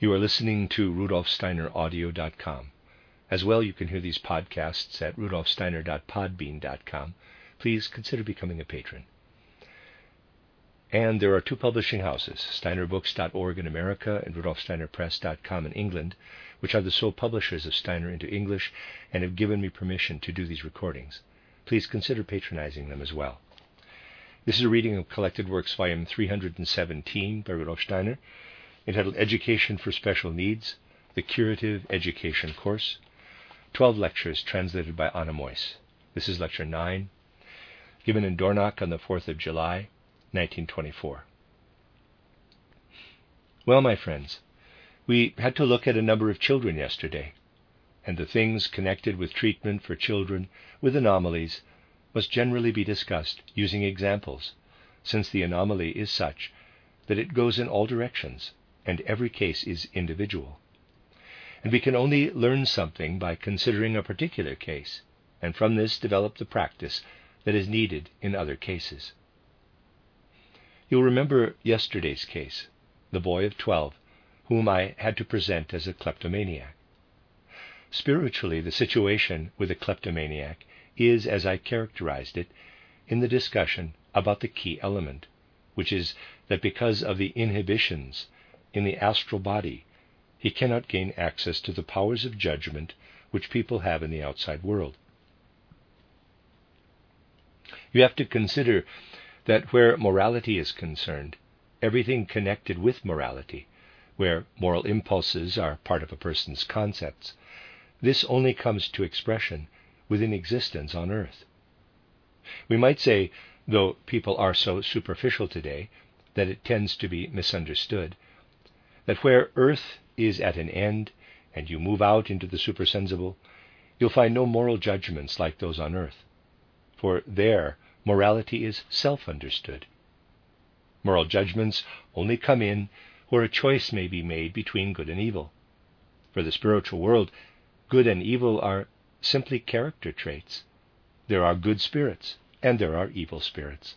You are listening to rudolfsteineraudio.com. As well, you can hear these podcasts at rudolfsteiner.podbean.com. Please consider becoming a patron. And there are two publishing houses, steinerbooks.org in America and rudolfsteinerpress.com in England, which are the sole publishers of Steiner into English and have given me permission to do these recordings. Please consider patronizing them as well. This is a reading of Collected Works, Volume 317 by Rudolf Steiner, entitled Education for Special Needs, the Curative Education Course. 12 lectures translated by Anna Meuss. This is Lecture 9, given in Dornach on the 4th of July, 1924. Well, my friends, we had to look at a number of children yesterday, and the things connected with treatment for children with anomalies must generally be discussed using examples, since the anomaly is such that it goes in all directions and every case is individual. And we can only learn something by considering a particular case, and from this develop the practice that is needed in other cases. You'll remember yesterday's case, the boy of 12, whom I had to present as a kleptomaniac. Spiritually, the situation with a kleptomaniac is as I characterized it in the discussion about the key element, which is that because of the inhibitions in the astral body, he cannot gain access to the powers of judgment which people have in the outside world. You have to consider that where morality is concerned, everything connected with morality, where moral impulses are part of a person's concepts, this only comes to expression within existence on earth. We might say, though people are so superficial today that it tends to be misunderstood, that where earth is at an end and you move out into the supersensible, you'll find no moral judgments like those on earth. For there, morality is self understood. Moral judgments only come in where a choice may be made between good and evil. For the spiritual world, good and evil are simply character traits. There are good spirits and there are evil spirits.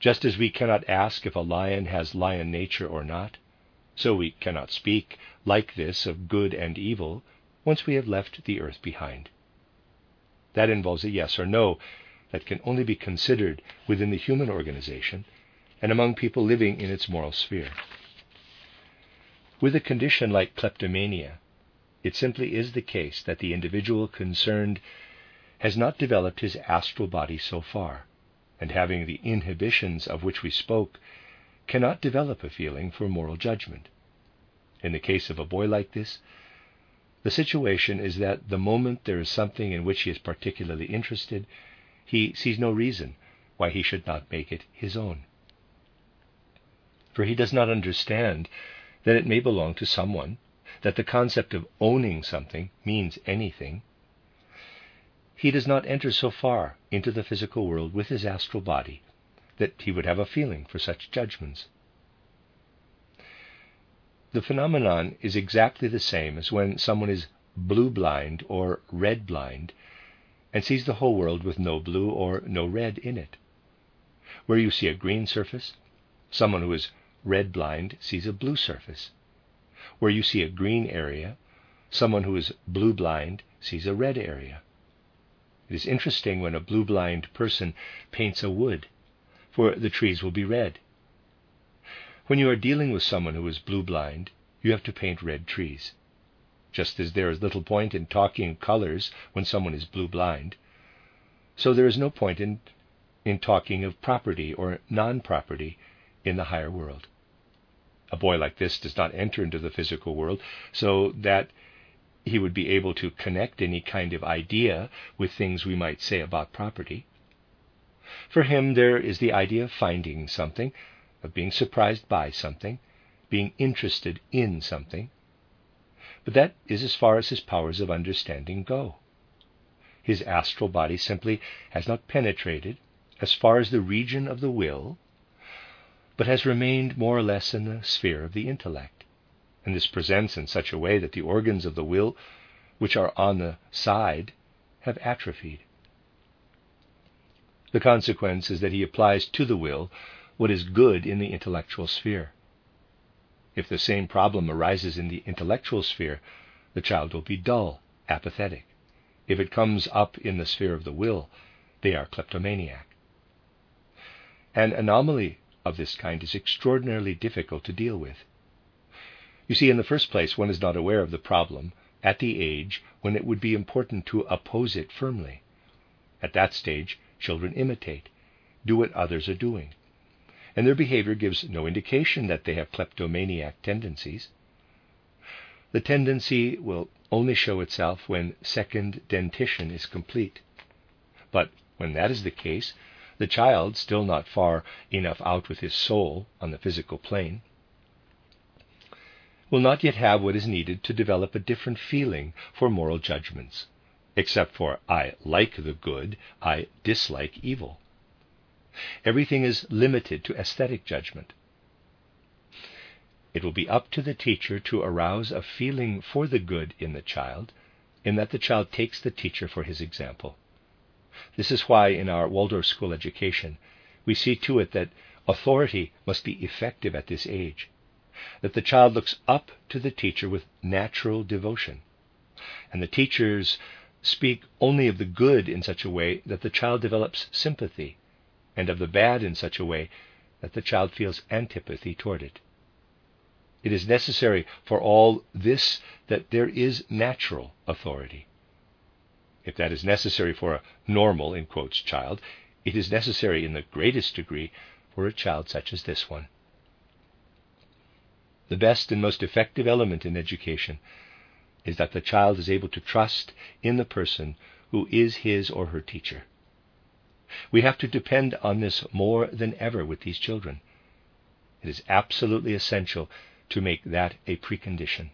Just as we cannot ask if a lion has lion nature or not, so we cannot speak like this of good and evil once we have left the earth behind. That involves a yes or no that can only be considered within the human organization and among people living in its moral sphere. With a condition like kleptomania, it simply is the case that the individual concerned has not developed his astral body so far, and having the inhibitions of which we spoke, cannot develop a feeling for moral judgment. In the case of a boy like this, the situation is that the moment there is something in which he is particularly interested, he sees no reason why he should not make it his own. For he does not understand that it may belong to someone that the concept of owning something means anything, he does not enter so far into the physical world with his astral body that he would have a feeling for such judgments. The phenomenon is exactly the same as when someone is blue blind or red blind and sees the whole world with no blue or no red in it. Where you see a green surface, someone who is red blind sees a blue surface. Where you see a green area, someone who is blue blind sees a red area. It is interesting when a blue blind person paints a wood, for the trees will be red. When you are dealing with someone who is blue blind, you have to paint red trees. Just as there is little point in talking colors when someone is blue blind, so there is no point in, in talking of property or non property in the higher world. A boy like this does not enter into the physical world so that he would be able to connect any kind of idea with things we might say about property. For him, there is the idea of finding something, of being surprised by something, being interested in something. But that is as far as his powers of understanding go. His astral body simply has not penetrated as far as the region of the will but has remained more or less in the sphere of the intellect. And this presents in such a way that the organs of the will, which are on the side, have atrophied. The consequence is that he applies to the will what is good in the intellectual sphere. If the same problem arises in the intellectual sphere, the child will be dull, apathetic. If it comes up in the sphere of the will, they are kleptomaniac. An anomaly of this kind is extraordinarily difficult to deal with. You see, in the first place, one is not aware of the problem at the age when it would be important to oppose it firmly. At that stage, children imitate, do what others are doing, and their behavior gives no indication that they have kleptomaniac tendencies. The tendency will only show itself when second dentition is complete. But when that is the case, the child, still not far enough out with his soul on the physical plane, will not yet have what is needed to develop a different feeling for moral judgments, except for I like the good, I dislike evil. Everything is limited to aesthetic judgment. It will be up to the teacher to arouse a feeling for the good in the child, in that the child takes the teacher for his example. This is why in our Waldorf school education we see to it that authority must be effective at this age, that the child looks up to the teacher with natural devotion, and the teachers speak only of the good in such a way that the child develops sympathy, and of the bad in such a way that the child feels antipathy toward it. It is necessary for all this that there is natural authority. If that is necessary for a normal, in quotes, child, it is necessary in the greatest degree for a child such as this one. The best and most effective element in education is that the child is able to trust in the person who is his or her teacher. We have to depend on this more than ever with these children. It is absolutely essential to make that a precondition.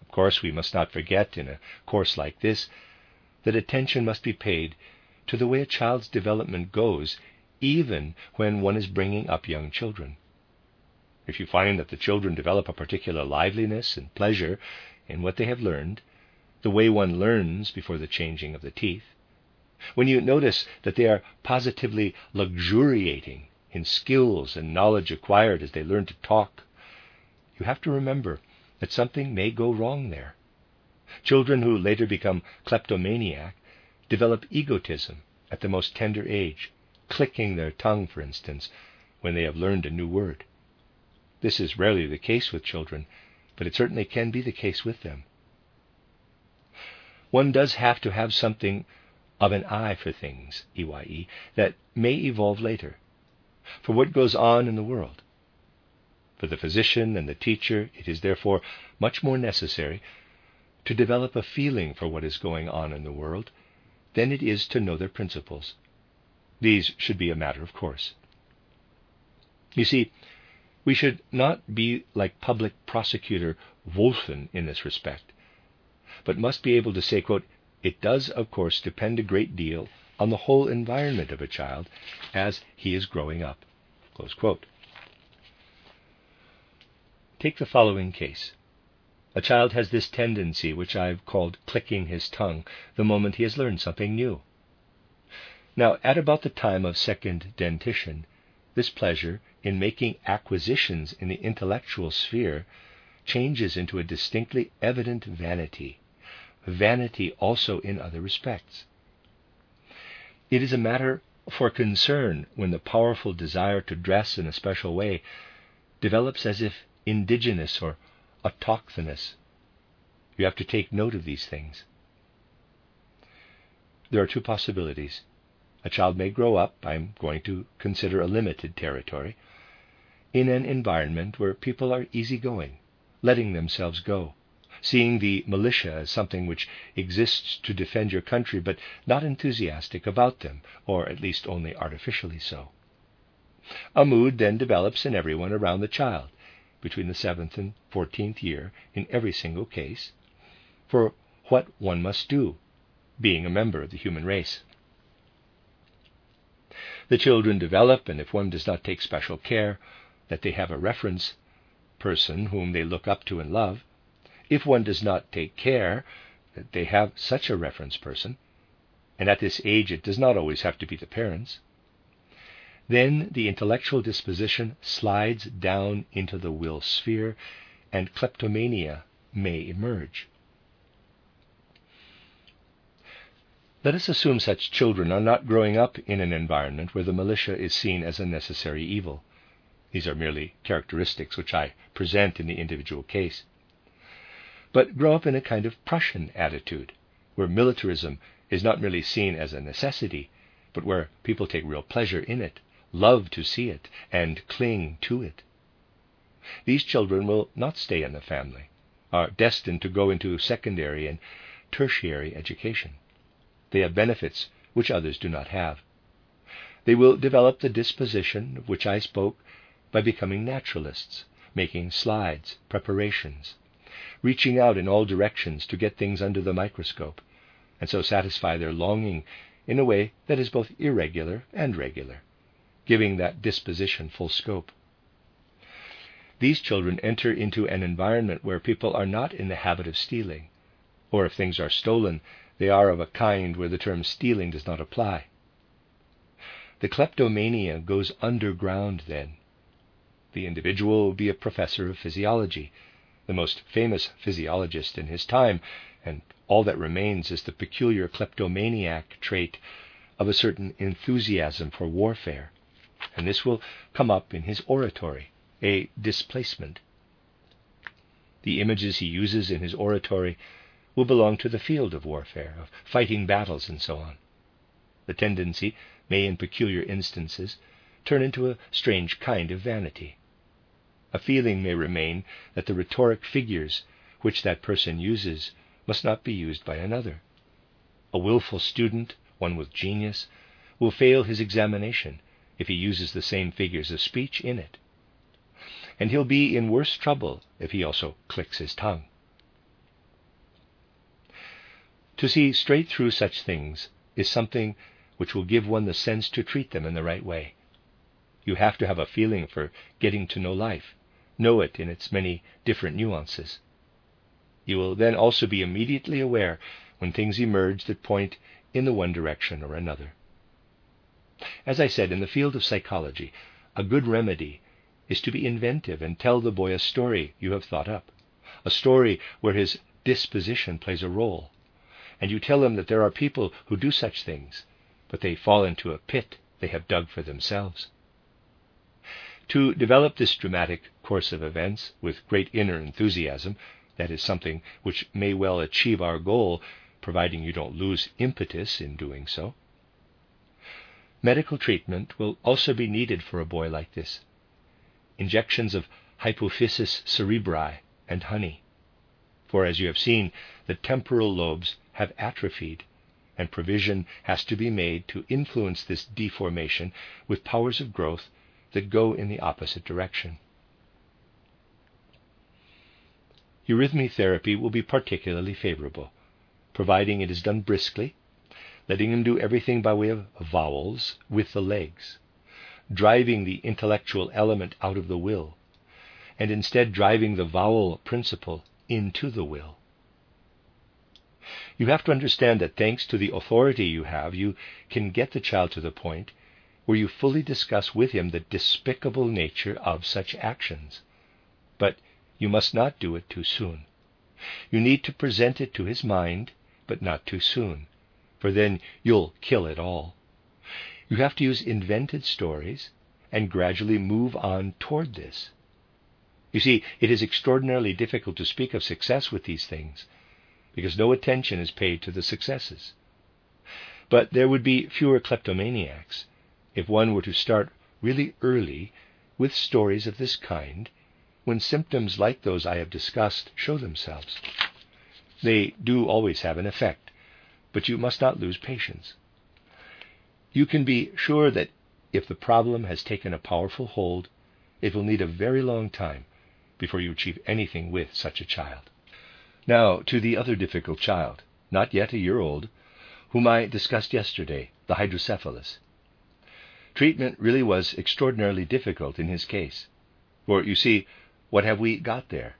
Of course, we must not forget in a course like this that attention must be paid to the way a child's development goes, even when one is bringing up young children. If you find that the children develop a particular liveliness and pleasure in what they have learned, the way one learns before the changing of the teeth, when you notice that they are positively luxuriating in skills and knowledge acquired as they learn to talk, you have to remember that something may go wrong there. Children who later become kleptomaniac develop egotism at the most tender age, clicking their tongue, for instance, when they have learned a new word. This is rarely the case with children, but it certainly can be the case with them. One does have to have something of an eye for things, EYE, that may evolve later, for what goes on in the world. For the physician and the teacher, it is therefore much more necessary to develop a feeling for what is going on in the world than it is to know their principles. These should be a matter of course. You see, we should not be like public prosecutor Wolfen in this respect, but must be able to say, quote, it does, of course, depend a great deal on the whole environment of a child as he is growing up. Take the following case. A child has this tendency, which I've called clicking his tongue, the moment he has learned something new. Now, at about the time of second dentition, this pleasure in making acquisitions in the intellectual sphere changes into a distinctly evident vanity, vanity also in other respects. It is a matter for concern when the powerful desire to dress in a special way develops as if indigenous or autochthonous. You have to take note of these things. There are two possibilities. A child may grow up, I'm going to consider a limited territory, in an environment where people are easygoing, letting themselves go, seeing the militia as something which exists to defend your country, but not enthusiastic about them, or at least only artificially so. A mood then develops in everyone around the child, between the seventh and fourteenth year in every single case for what one must do, being a member of the human race. The children develop, and if one does not take special care that they have a reference person whom they look up to and love, if one does not take care that they have such a reference person, and at this age it does not always have to be the parents, Then the intellectual disposition slides down into the will sphere and kleptomania may emerge. Let us assume such children are not growing up in an environment where the militia is seen as a necessary evil. These are merely characteristics which I present in the individual case. But grow up in a kind of Prussian attitude, where militarism is not merely seen as a necessity, but where people take real pleasure in it, love to see it, and cling to it. These children will not stay in the family, are destined to go into secondary and tertiary education. They have benefits which others do not have. They will develop the disposition of which I spoke by becoming naturalists, making slides, preparations, reaching out in all directions to get things under the microscope, and so satisfy their longing in a way that is both irregular and regular, giving that disposition full scope. These children enter into an environment where people are not in the habit of stealing, or if things are stolen, they are of a kind where the term stealing does not apply. The kleptomania goes underground then. The individual will be a professor of physiology, the most famous physiologist in his time, and all that remains is the peculiar kleptomaniac trait of a certain enthusiasm for warfare. And this will come up in his oratory, a displacement. The images he uses in his oratory will belong to the field of warfare, of fighting battles, and so on. The tendency may, in peculiar instances, turn into a strange kind of vanity. A feeling may remain that the rhetoric figures which that person uses must not be used by another. A wilful student, one with genius, will fail his examination if he uses the same figures of speech in it. And he'll be in worse trouble if he also clicks his tongue. To see straight through such things is something which will give one the sense to treat them in the right way. You have to have a feeling for getting to know life, know it in its many different nuances. You will then also be immediately aware when things emerge that point in the one direction or another. As I said, in the field of psychology, a good remedy is to be inventive and tell the boy a story you have thought up, a story where his disposition plays a role, and you tell him that there are people who do such things, but they fall into a pit they have dug for themselves. To develop this dramatic course of events with great inner enthusiasm, that is something which may well achieve our goal, providing you don't lose impetus in doing so. Medical treatment will also be needed for a boy like this. Injections of hypophysis cerebri and honey. For as you have seen, the temporal lobes have atrophied, and provision has to be made to influence this deformation with powers of growth that go in the opposite direction. Eurythmy therapy will be particularly favorable, providing it is done briskly, letting him do everything by way of vowels with the legs, driving the intellectual element out of the will, and instead driving the vowel principle into the will. You have to understand that thanks to the authority you have, you can get the child to the point where you fully discuss with him the despicable nature of such actions. But you must not do it too soon. You need to present it to his mind, but not too soon, for then you'll kill it all. You have to use invented stories and gradually move on toward this. You see, it is extraordinarily difficult to speak of success with these things because no attention is paid to the successes. But there would be fewer kleptomaniacs if one were to start really early with stories of this kind when symptoms like those I have discussed show themselves. They do always have an effect, but you must not lose patience. You can be sure that if the problem has taken a powerful hold, it will need a very long time before you achieve anything with such a child. Now to the other difficult child, not yet a year old, whom I discussed yesterday, the hydrocephalus. Treatment really was extraordinarily difficult in his case. For, you see, what have we got there?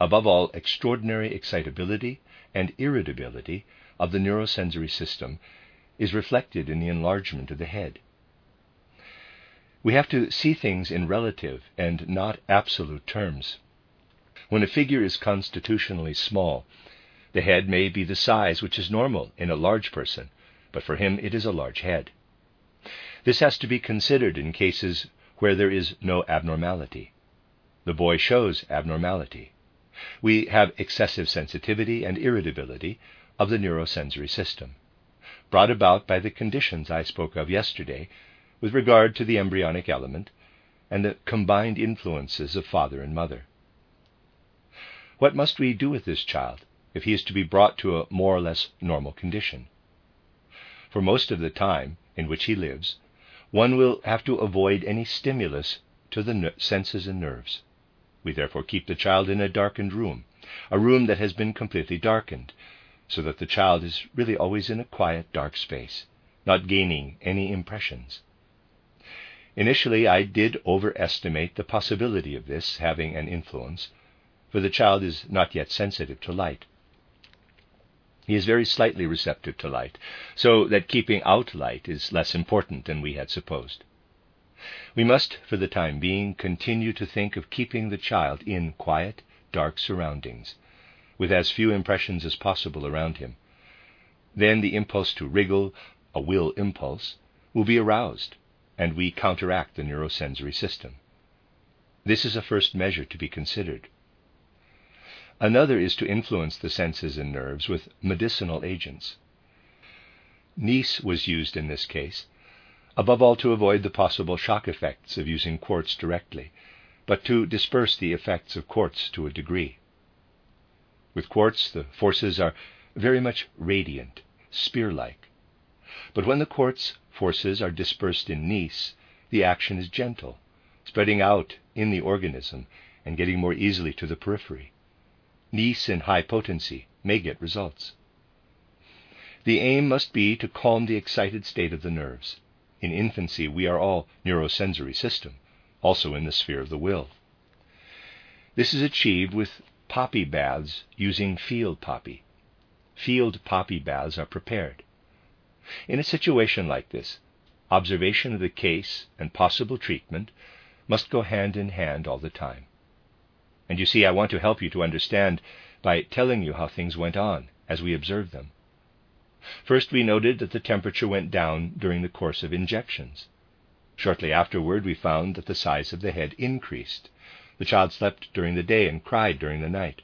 Above all, extraordinary excitability and irritability of the neurosensory system is reflected in the enlargement of the head. We have to see things in relative and not absolute terms. When a figure is constitutionally small, the head may be the size which is normal in a large person, but for him it is a large head. This has to be considered in cases where there is no abnormality. The boy shows abnormality. We have excessive sensitivity and irritability of the neurosensory system, brought about by the conditions I spoke of yesterday with regard to the embryonic element and the combined influences of father and mother. What must we do with this child if he is to be brought to a more or less normal condition? For most of the time in which he lives, one will have to avoid any stimulus to the senses and nerves. We therefore keep the child in a darkened room, a room that has been completely darkened, so that the child is really always in a quiet, dark space, not gaining any impressions. Initially, I did overestimate the possibility of this having an influence, for the child is not yet sensitive to light. He is very slightly receptive to light, so that keeping out light is less important than we had supposed. We must, for the time being, continue to think of keeping the child in quiet, dark surroundings, with as few impressions as possible around him. Then the impulse to wriggle, a will impulse, will be aroused, and we counteract the neurosensory system. This is a first measure to be considered. Another is to influence the senses and nerves with medicinal agents. Gneiss was used in this case, above all to avoid the possible shock effects of using quartz directly, but to disperse the effects of quartz to a degree. With quartz, the forces are very much radiant, spear like. But when the quartz forces are dispersed in gneiss, the action is gentle, spreading out in the organism and getting more easily to the periphery. Gneiss in high potency may get results. The aim must be to calm the excited state of the nerves. In infancy, we are all neurosensory system, also in the sphere of the will. This is achieved with poppy baths using field poppy. Field poppy baths are prepared. In a situation like this, observation of the case and possible treatment must go hand in hand all the time. And you see, I want to help you to understand by telling you how things went on as we observed them. First, we noted that the temperature went down during the course of injections. Shortly afterward, we found that the size of the head increased. The child slept during the day and cried during the night.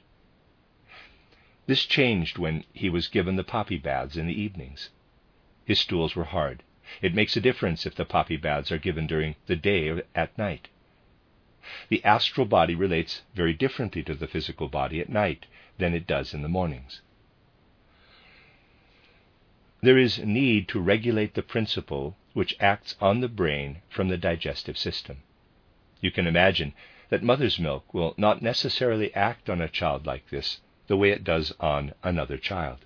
This changed when he was given the poppy baths in the evenings. His stools were hard. It makes a difference if the poppy baths are given during the day or at night. The astral body relates very differently to the physical body at night than it does in the mornings. There is need to regulate the principle which acts on the brain from the digestive system. You can imagine that mother's milk will not necessarily act on a child like this the way it does on another child.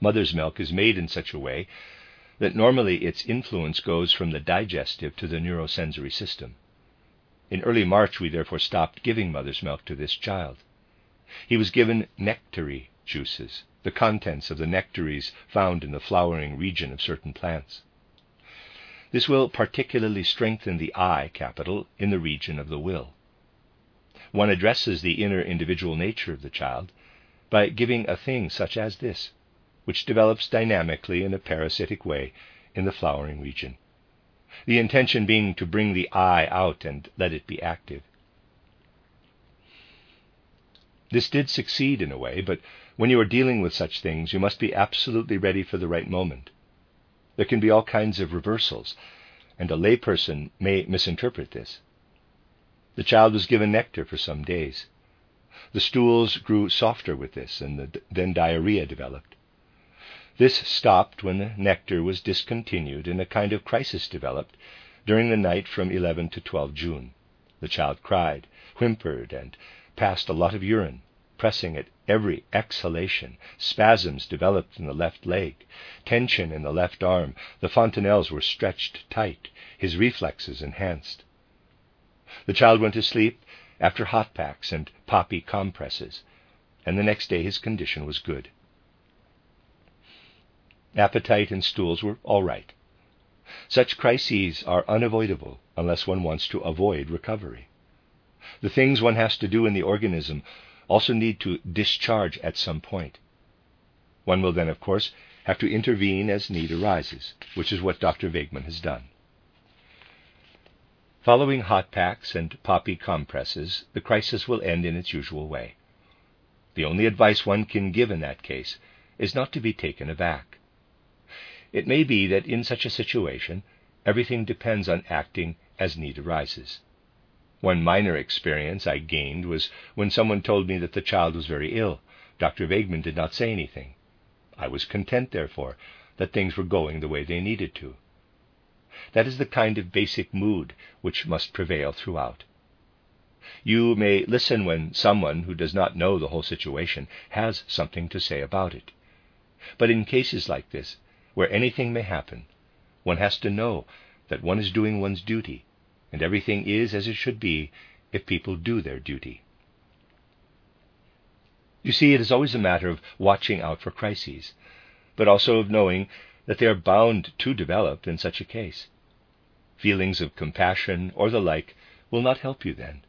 Mother's milk is made in such a way that normally its influence goes from the digestive to the neurosensory system. In early March, we therefore stopped giving mother's milk to this child. He was given nectary juices, the contents of the nectaries found in the flowering region of certain plants. This will particularly strengthen the I capital in the region of the will. One addresses the inner individual nature of the child by giving a thing such as this, which develops dynamically in a parasitic way in the flowering region the intention being to bring the I out and let it be active. This did succeed in a way, but when you are dealing with such things, you must be absolutely ready for the right moment. There can be all kinds of reversals, and a layperson may misinterpret this. The child was given nectar for some days. The stools grew softer with this, and the, then diarrhea developed. This stopped when the nectar was discontinued and a kind of crisis developed during the night from 11 to 12 June. The child cried, whimpered, and passed a lot of urine, pressing at every exhalation. Spasms developed in the left leg, tension in the left arm. The fontanelles were stretched tight, his reflexes enhanced. The child went to sleep after hot packs and poppy compresses, and the next day his condition was good. Appetite and stools were all right. Such crises are unavoidable unless one wants to avoid recovery. The things one has to do in the organism also need to discharge at some point. One will then, of course, have to intervene as need arises, which is what Dr. Wegman has done. Following hot packs and poppy compresses, the crisis will end in its usual way. The only advice one can give in that case is not to be taken aback. It may be that in such a situation, everything depends on acting as need arises. One minor experience I gained was when someone told me that the child was very ill. Dr. Wegman did not say anything. I was content, therefore, that things were going the way they needed to. That is the kind of basic mood which must prevail throughout. You may listen when someone who does not know the whole situation has something to say about it. But in cases like this, where anything may happen, one has to know that one is doing one's duty, and everything is as it should be if people do their duty. You see, it is always a matter of watching out for crises, but also of knowing that they are bound to develop in such a case. Feelings of compassion or the like will not help you then.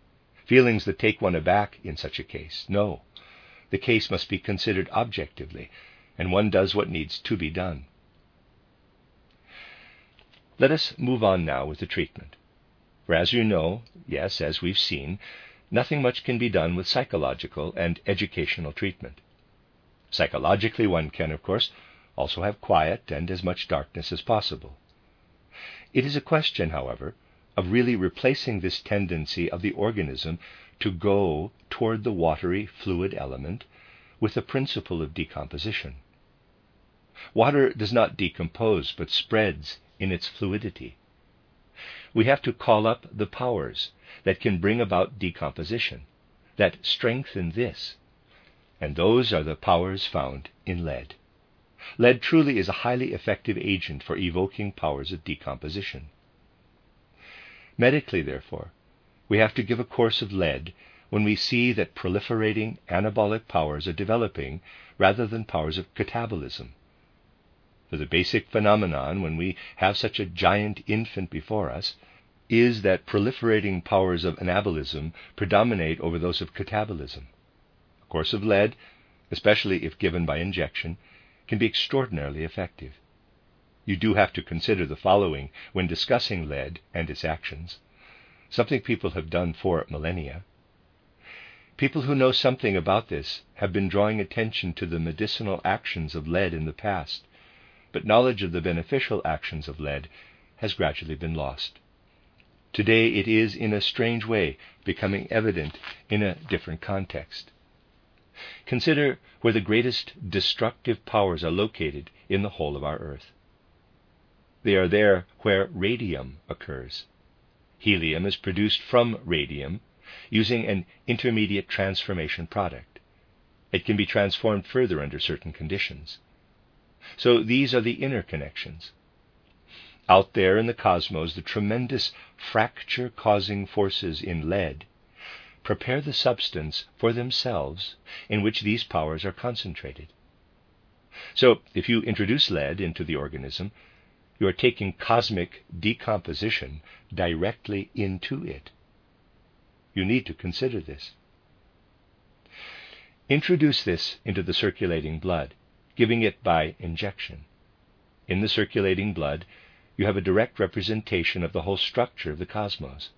Feelings that take one aback in such a case, no. The case must be considered objectively, and one does what needs to be done. Let us move on now with the treatment. For as you know, yes, as we've seen, nothing much can be done with psychological and educational treatment. Psychologically, one can, of course, also have quiet and as much darkness as possible. It is a question, however, of really replacing this tendency of the organism to go toward the watery fluid element with the principle of decomposition. Water does not decompose, but spreads in its fluidity. We have to call up the powers that can bring about decomposition, that strengthen this, and those are the powers found in lead. Lead truly is a highly effective agent for evoking powers of decomposition. Medically, therefore, we have to give a course of lead when we see that proliferating anabolic powers are developing rather than powers of catabolism, the basic phenomenon, when we have such a giant infant before us, is that proliferating powers of anabolism predominate over those of catabolism. A course of lead, especially if given by injection, can be extraordinarily effective. You do have to consider the following when discussing lead and its actions, something people have done for millennia. People who know something about this have been drawing attention to the medicinal actions of lead in the past but knowledge of the beneficial actions of lead has gradually been lost. Today it is, in a strange way, becoming evident in a different context. Consider where the greatest destructive powers are located in the whole of our earth. They are there where radium occurs. Helium is produced from radium using an intermediate transformation product. It can be transformed further under certain conditions. So these are the inner connections. Out there in the cosmos, the tremendous fracture causing forces in lead prepare the substance for themselves in which these powers are concentrated. So, if you introduce lead into the organism, you are taking cosmic decomposition directly into it. You need to consider this. Introduce this into the circulating blood, giving it by injection. In the circulating blood, you have a direct representation of the whole structure of the cosmos.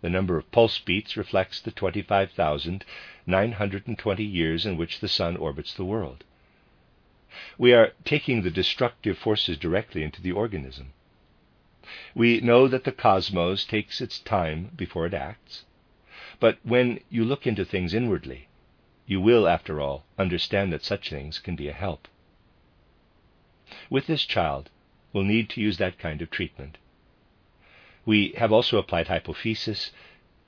The number of pulse beats reflects the 25,920 years in which the Sun orbits the world. We are taking the destructive forces directly into the organism. We know that the cosmos takes its time before it acts, but when you look into things inwardly, you will, after all, understand that such things can be a help. With this child, we'll need to use that kind of treatment. We have also applied hypophysis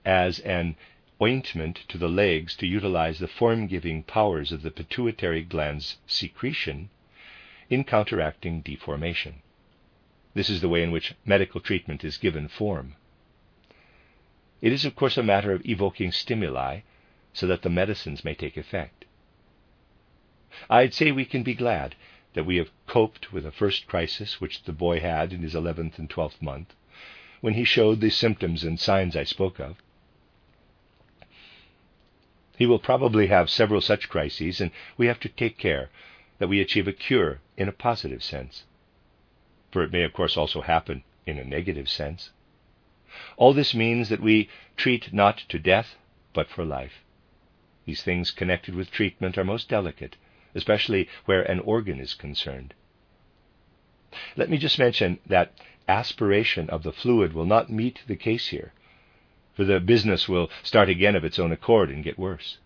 as an ointment to the legs to utilize the form giving powers of the pituitary gland's secretion in counteracting deformation. This is the way in which medical treatment is given form. It is, of course, a matter of evoking stimuli so that the medicines may take effect. I'd say we can be glad that we have coped with the first crisis which the boy had in his 11th and 12th month, when he showed the symptoms and signs I spoke of. He will probably have several such crises, and we have to take care that we achieve a cure in a positive sense. For it may, of course, also happen in a negative sense. All this means that we treat not to death, but for life. These things connected with treatment are most delicate, especially where an organ is concerned. Let me just mention that aspiration of the fluid will not meet the case here, for the business will start again of its own accord and get worse.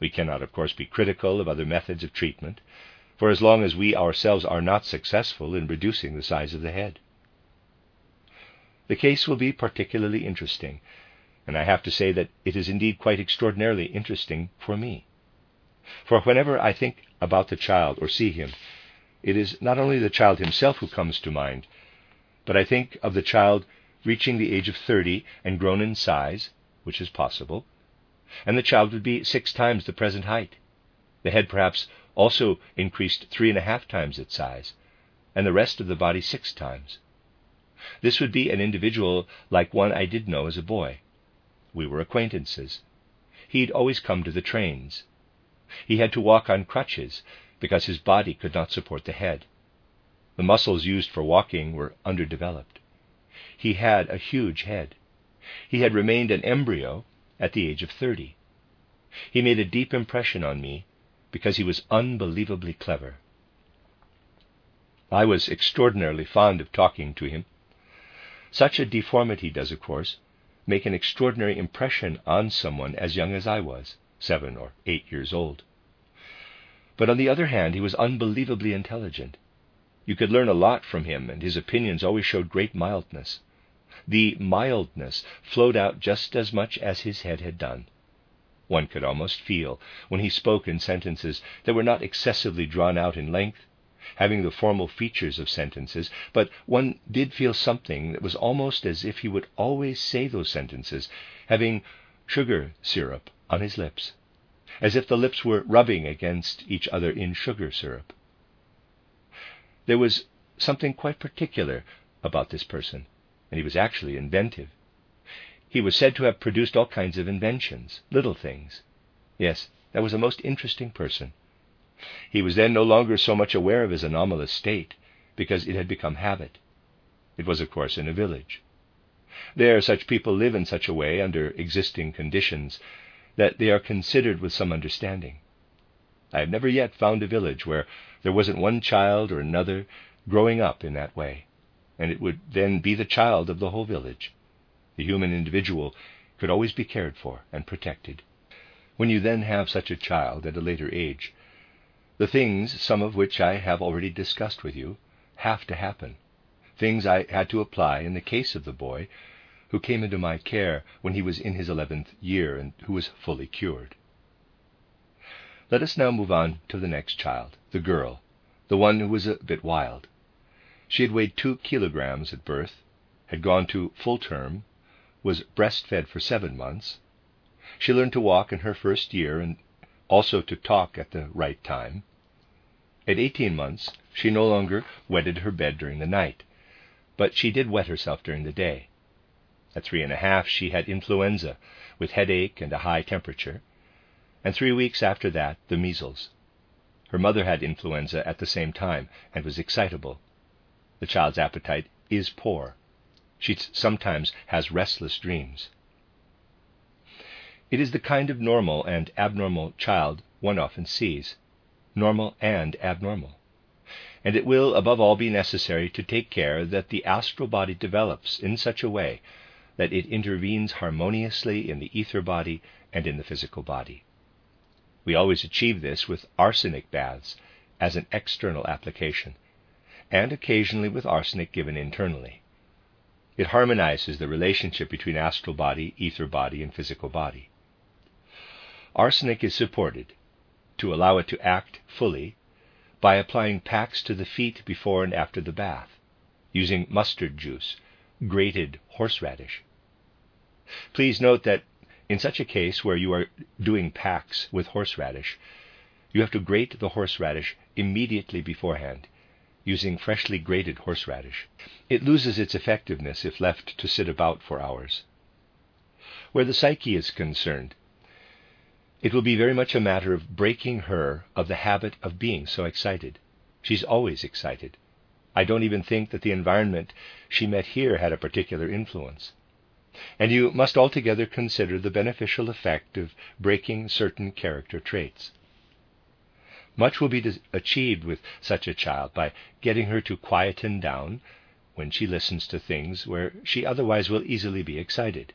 We cannot, of course, be critical of other methods of treatment, for as long as we ourselves are not successful in reducing the size of the head. The case will be particularly interesting, and I have to say that it is indeed quite extraordinarily interesting for me. For whenever I think about the child or see him, it is not only the child himself who comes to mind, but I think of the child reaching the age of 30 and grown in size, which is possible, and the child would be six times the present height, the head perhaps also increased three and a half times its size, and the rest of the body six times. This would be an individual like one I did know as a boy. We were acquaintances. He'd always come to the trains. He had to walk on crutches because his body could not support the head. The muscles used for walking were underdeveloped. He had a huge head. He had remained an embryo at the age of 30. He made a deep impression on me because he was unbelievably clever. I was extraordinarily fond of talking to him. Such a deformity does, of course, make an extraordinary impression on someone as young as I was, seven or eight years old. But on the other hand, he was unbelievably intelligent. You could learn a lot from him, and his opinions always showed great mildness. The mildness flowed out just as much as his head had done. One could almost feel, when he spoke in sentences that were not excessively drawn out in length, having the formal features of sentences, but one did feel something that was almost as if he would always say those sentences, having sugar syrup on his lips, as if the lips were rubbing against each other in sugar syrup. There was something quite particular about this person, and he was actually inventive. He was said to have produced all kinds of inventions, little things. Yes, that was a most interesting person. He was then no longer so much aware of his anomalous state, because it had become habit. It was, of course, in a village. There, such people live in such a way under existing conditions that they are considered with some understanding. I have never yet found a village where there wasn't one child or another growing up in that way, and it would then be the child of the whole village. The human individual could always be cared for and protected. When you then have such a child at a later age, the things, some of which I have already discussed with you, have to happen. Things I had to apply in the case of the boy who came into my care when he was in his eleventh year and who was fully cured. Let us now move on to the next child, the girl, the one who was a bit wild. She had weighed two kilograms at birth, had gone to full term, was breastfed for seven months. She learned to walk in her first year and also to talk at the right time. At eighteen months, she no longer wetted her bed during the night, but she did wet herself during the day. At three and a half, she had influenza with headache and a high temperature, and three weeks after that, the measles. Her mother had influenza at the same time and was excitable. The child's appetite is poor. She sometimes has restless dreams. It is the kind of normal and abnormal child one often sees, normal and abnormal. And it will, above all, be necessary to take care that the astral body develops in such a way that it intervenes harmoniously in the ether body and in the physical body. We always achieve this with arsenic baths as an external application, and occasionally with arsenic given internally. It harmonizes the relationship between astral body, ether body, and physical body. Arsenic is supported, to allow it to act fully, by applying packs to the feet before and after the bath, using mustard juice, grated horseradish. Please note that in such a case where you are doing packs with horseradish, you have to grate the horseradish immediately beforehand, using freshly grated horseradish. It loses its effectiveness if left to sit about for hours. Where the psyche is concerned, it will be very much a matter of breaking her of the habit of being so excited. She's always excited. I don't even think that the environment she met here had a particular influence. And you must altogether consider the beneficial effect of breaking certain character traits. Much will be achieved with such a child by getting her to quieten down when she listens to things where she otherwise will easily be excited,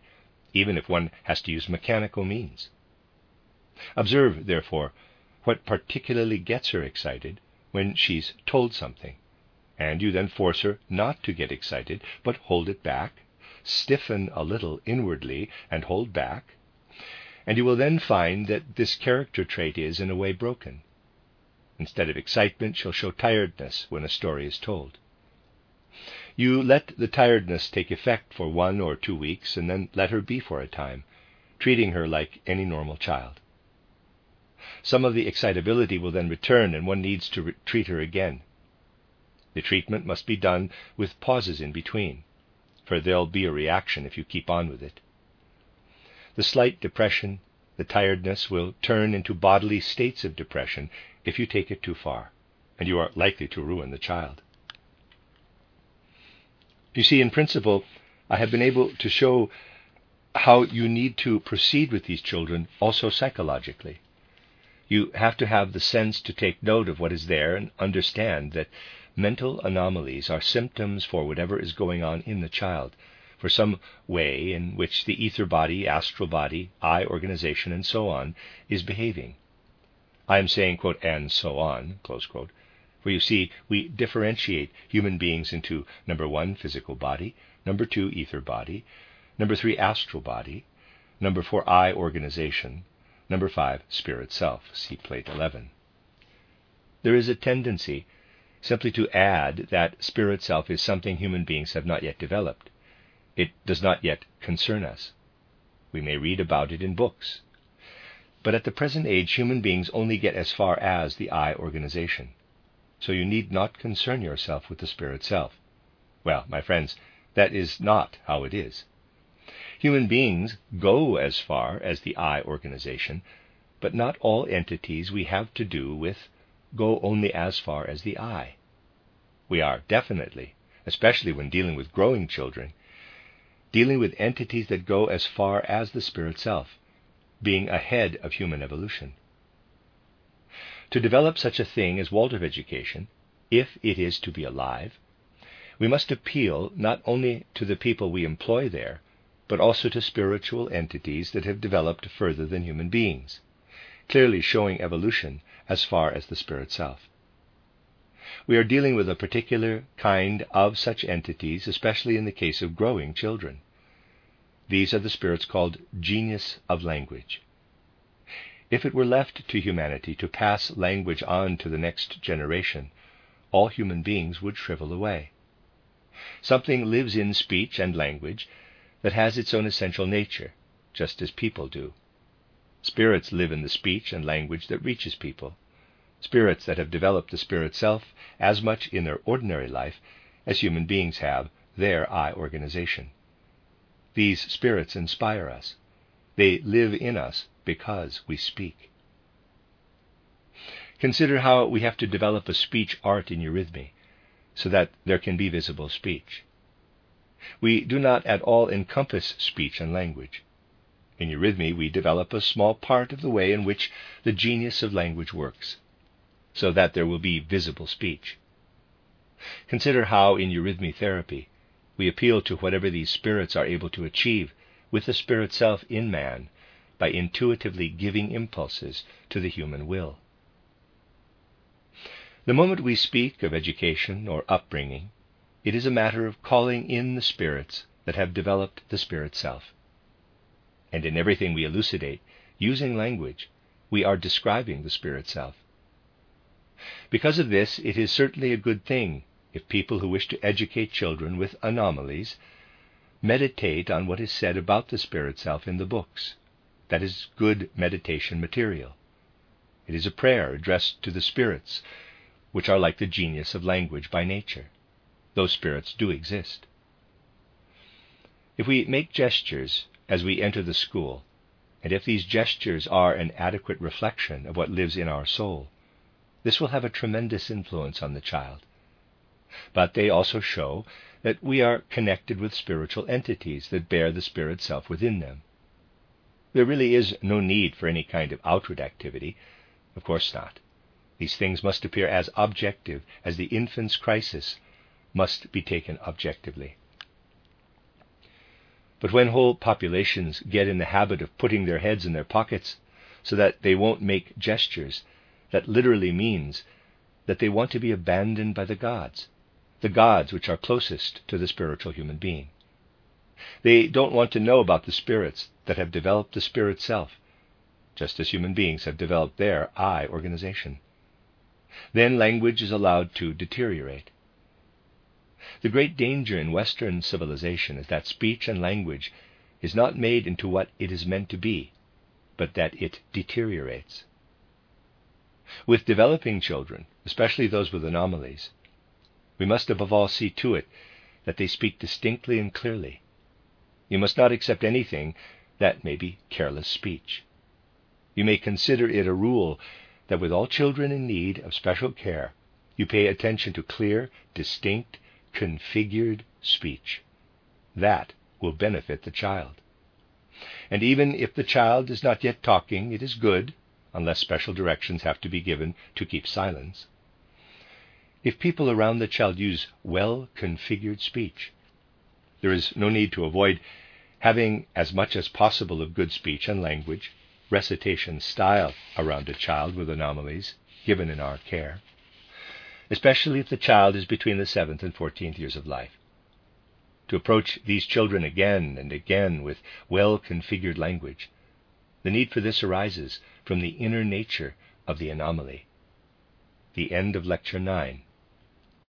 even if one has to use mechanical means. Observe, therefore, what particularly gets her excited when she's told something, and you then force her not to get excited, but hold it back, stiffen a little inwardly, and hold back, and you will then find that this character trait is, in a way, broken. Instead of excitement, she'll show tiredness when a story is told. You let the tiredness take effect for one or two weeks and then let her be for a time, treating her like any normal child. Some of the excitability will then return and one needs to re- treat her again. The treatment must be done with pauses in between, for there'll be a reaction if you keep on with it. The slight depression, the tiredness will turn into bodily states of depression if you take it too far, and you are likely to ruin the child. You see, in principle, I have been able to show how you need to proceed with these children also psychologically. You have to have the sense to take note of what is there and understand that mental anomalies are symptoms for whatever is going on in the child, for some way in which the ether body, astral body, I organization, and so on is behaving. I am saying, quote, and so on, close quote. For you see, we differentiate human beings into number one, physical body, number two, ether body, number three, astral body, number four, I organization, number five, spirit self. See plate 11. There is a tendency simply to add that spirit self is something human beings have not yet developed. It does not yet concern us. We may read about it in books. But at the present age, human beings only get as far as the I organization. So you need not concern yourself with the spirit self. Well, my friends, that is not how it is. Human beings go as far as the I organization, but not all entities we have to do with go only as far as the I. We are definitely, especially when dealing with growing children, dealing with entities that go as far as the spirit self being ahead of human evolution. To develop such a thing as Waldorf education, if it is to be alive, we must appeal not only to the people we employ there, but also to spiritual entities that have developed further than human beings, clearly showing evolution as far as the spirit self. We are dealing with a particular kind of such entities, especially in the case of growing children. These are the spirits called genius of language. If it were left to humanity to pass language on to the next generation, all human beings would shrivel away. Something lives in speech and language that has its own essential nature, just as people do. Spirits live in the speech and language that reaches people. Spirits that have developed the spirit self as much in their ordinary life as human beings have their I organization. These spirits inspire us. They live in us because we speak. Consider how we have to develop a speech art in eurythmy so that there can be visible speech. We do not at all encompass speech and language. In eurythmy, we develop a small part of the way in which the genius of language works, so that there will be visible speech. Consider how in eurythmy therapy we appeal to whatever these spirits are able to achieve with the spirit self in man by intuitively giving impulses to the human will. The moment we speak of education or upbringing, it is a matter of calling in the spirits that have developed the spirit self. And in everything we elucidate, using language, we are describing the spirit self. Because of this, it is certainly a good thing if people who wish to educate children with anomalies meditate on what is said about the spirit self in the books. That is good meditation material. It is a prayer addressed to the spirits, which are like the genius of language by nature. Those spirits do exist. If we make gestures as we enter the school, and if these gestures are an adequate reflection of what lives in our soul, this will have a tremendous influence on the child. But they also show that we are connected with spiritual entities that bear the Spirit self within them. There really is no need for any kind of outward activity. Of course not. These things must appear as objective as the infant's crisis must be taken objectively. But when whole populations get in the habit of putting their heads in their pockets so that they won't make gestures, that literally means that they want to be abandoned by the gods, the gods which are closest to the spiritual human being. They don't want to know about the spirits that have developed the spirit self, just as human beings have developed their I organization. Then language is allowed to deteriorate. The great danger in Western civilization is that speech and language is not made into what it is meant to be, but that it deteriorates. With developing children, especially those with anomalies, we must above all see to it that they speak distinctly and clearly. You must not accept anything that may be careless speech. You may consider it a rule that with all children in need of special care, you pay attention to clear, distinct, configured speech. That will benefit the child. And even if the child is not yet talking, it is good, unless special directions have to be given to keep silence. If people around the child use well configured speech, there is no need to avoid having as much as possible of good speech and language, recitation style around a child with anomalies given in our care especially if the child is between the seventh and fourteenth years of life. To approach these children again and again with well configured language, the need for this arises from the inner nature of the anomaly. The end of Lecture 9.